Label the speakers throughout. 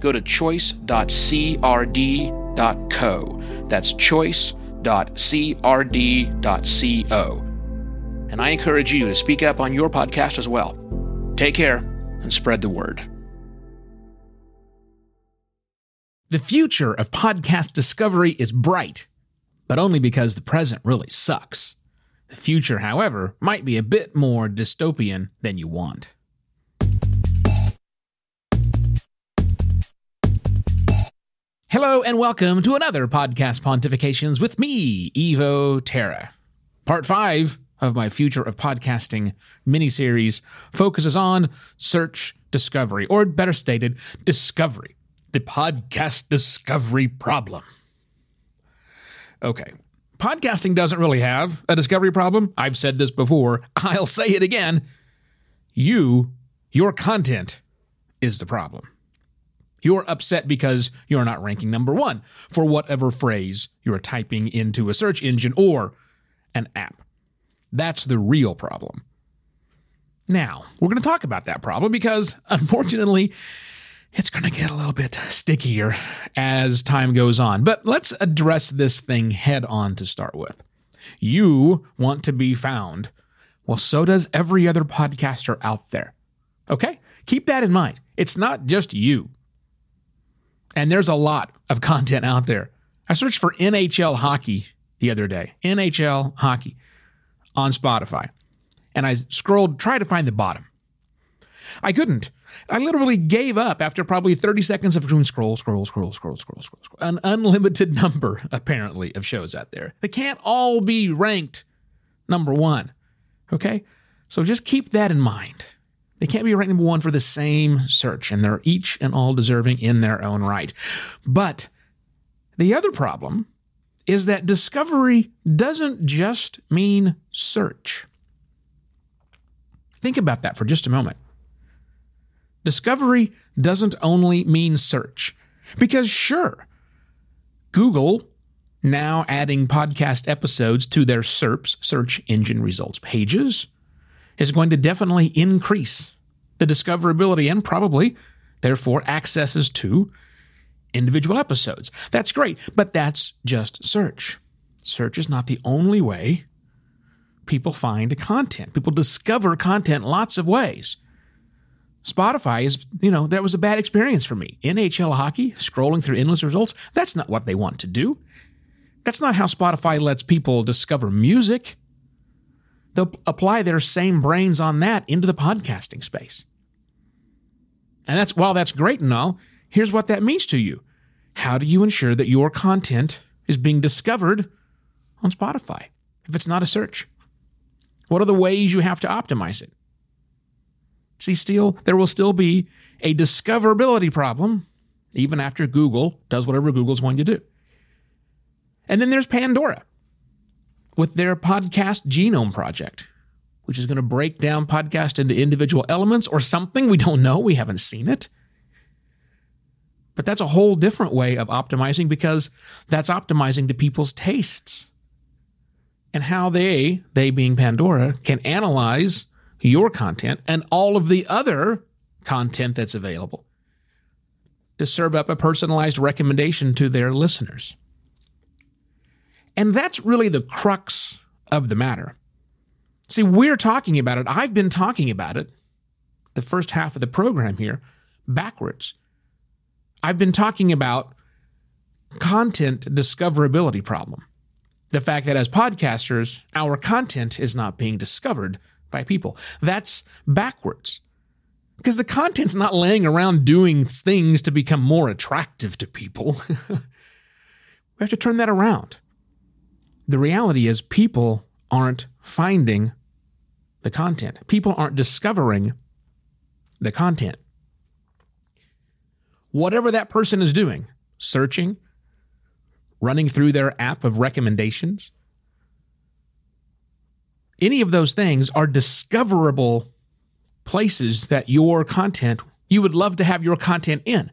Speaker 1: go to choice.crd.co. That's choice.crd.co. And I encourage you to speak up on your podcast as well. Take care and spread the word.
Speaker 2: The future of podcast discovery is bright, but only because the present really sucks. The future, however, might be a bit more dystopian than you want. Hello and welcome to another podcast pontifications with me, Evo Terra. Part 5 of my Future of Podcasting miniseries focuses on search discovery, or better stated, discovery, the podcast discovery problem. Okay, podcasting doesn't really have a discovery problem. I've said this before, I'll say it again. You, your content, is the problem. You're upset because you're not ranking number one for whatever phrase you're typing into a search engine or an app. That's the real problem. Now, we're going to talk about that problem because, unfortunately, it's going to get a little bit stickier as time goes on. But let's address this thing head on to start with. You want to be found. Well, so does every other podcaster out there. Okay? Keep that in mind. It's not just you. And there's a lot of content out there. I searched for NHL hockey the other day, NHL hockey on Spotify, and I scrolled, tried to find the bottom. I couldn't. I literally gave up after probably 30 seconds of doing scroll, scroll, scroll, scroll, scroll, scroll, scroll. An unlimited number, apparently, of shows out there. They can't all be ranked number one. Okay? So just keep that in mind. They can't be ranked number one for the same search, and they're each and all deserving in their own right. But the other problem is that discovery doesn't just mean search. Think about that for just a moment. Discovery doesn't only mean search, because sure, Google now adding podcast episodes to their SERPs, search engine results pages, is going to definitely increase the discoverability and probably, therefore, accesses to individual episodes. That's great, but that's just search. Search is not the only way people find content. People discover content lots of ways. Spotify is, you know, that was a bad experience for me. NHL hockey, scrolling through endless results, that's not what they want to do. That's not how Spotify lets people discover music. They'll apply their same brains on that into the podcasting space. And that's while that's great and all, here's what that means to you. How do you ensure that your content is being discovered on Spotify if it's not a search? What are the ways you have to optimize it? See, still, there will still be a discoverability problem even after Google does whatever Google's going to do. And then there's Pandora with their podcast genome project, which is going to break down podcast into individual elements or something. We don't know. We haven't seen it. But that's a whole different way of optimizing because that's optimizing to people's tastes and how they, they being Pandora, can analyze your content and all of the other content that's available to serve up a personalized recommendation to their listeners. And that's really the crux of the matter. See, we're talking about it. I've been talking about it, the first half of the program here, backwards. I've been talking about content discoverability problem. The fact that as podcasters, our content is not being discovered by people. That's backwards. Because the content's not laying around doing things to become more attractive to people. we have to turn that around the reality is people aren't finding the content. People aren't discovering the content. Whatever that person is doing, searching, running through their app of recommendations. Any of those things are discoverable places that your content, you would love to have your content in.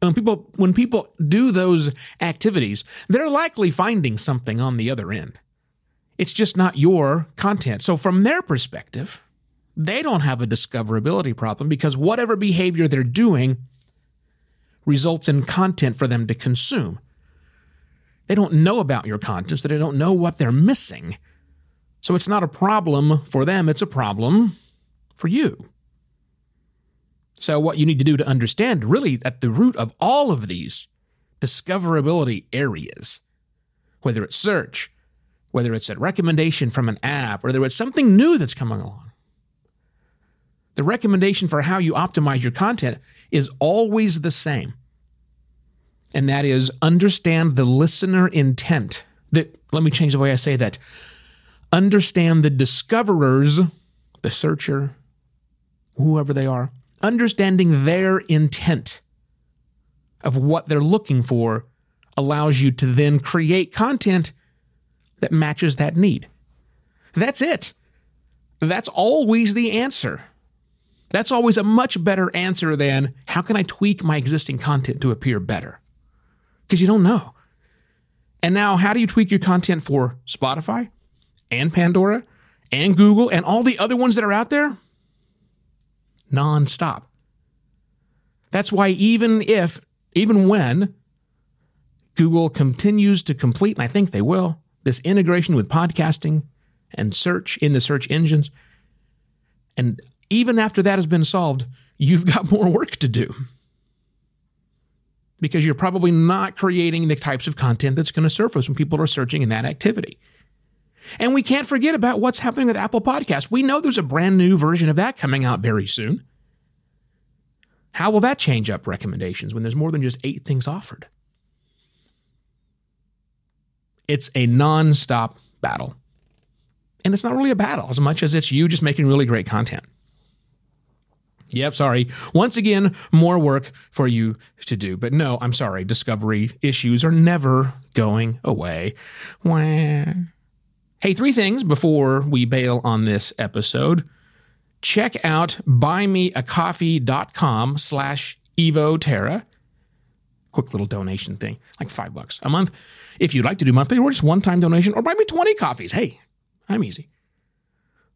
Speaker 2: When people when people do those activities, they're likely finding something on the other end. It's just not your content. So from their perspective, they don't have a discoverability problem because whatever behavior they're doing results in content for them to consume. They don't know about your content, so they don't know what they're missing. So it's not a problem for them, it's a problem for you. So, what you need to do to understand, really, at the root of all of these discoverability areas, whether it's search, whether it's a recommendation from an app, whether it's something new that's coming along, the recommendation for how you optimize your content is always the same. And that is understand the listener intent. That let me change the way I say that. Understand the discoverers, the searcher, whoever they are, understanding their intent of what they're looking for allows you to then create content that matches that need. That's it. That's always the answer. That's always a much better answer than how can I tweak my existing content to appear better? Because you don't know. And now, how do you tweak your content for Spotify and Pandora and Google and all the other ones that are out there? Nonstop. That's why even if, even when Google continues to complete, and I think they will, this integration with podcasting and search in the search engines, and even after that has been solved, you've got more work to do. Because you're probably not creating the types of content that's going to surface when people are searching in that activity. And we can't forget about what's happening with Apple Podcasts. We know there's a brand new version of that coming out very soon. How will that change up recommendations when there's more than just eight things offered? It's a non-stop battle. And it's not really a battle as much as it's you just making really great content. Yep, sorry. Once again, more work for you to do. But no, I'm sorry. Discovery issues are never going away. Wah. Hey, three things before we bail on this episode. Check out buymeacoffee.com slash evoterra. Quick little donation thing, like five bucks a month. If you'd like to do monthly or just one-time donation, or buy me 20 coffees. Hey, I'm easy.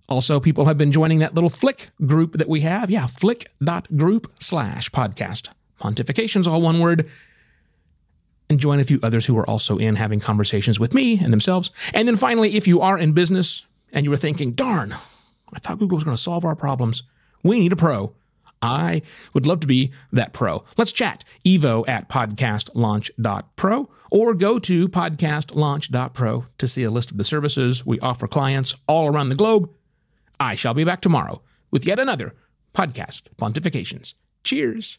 Speaker 2: Also, people have been joining that little Flick group that we have. Yeah, flick.group slash podcast. Pontification's all one word and join a few others who are also in having conversations with me and themselves. And then finally, if you are in business and you were thinking, darn, I thought Google was going to solve our problems, we need a pro. I would love to be that pro. Let's chat. Evo at podcastlaunch.pro or go to podcastlaunch.pro to see a list of the services we offer clients all around the globe. I shall be back tomorrow with yet another podcast pontifications. Cheers.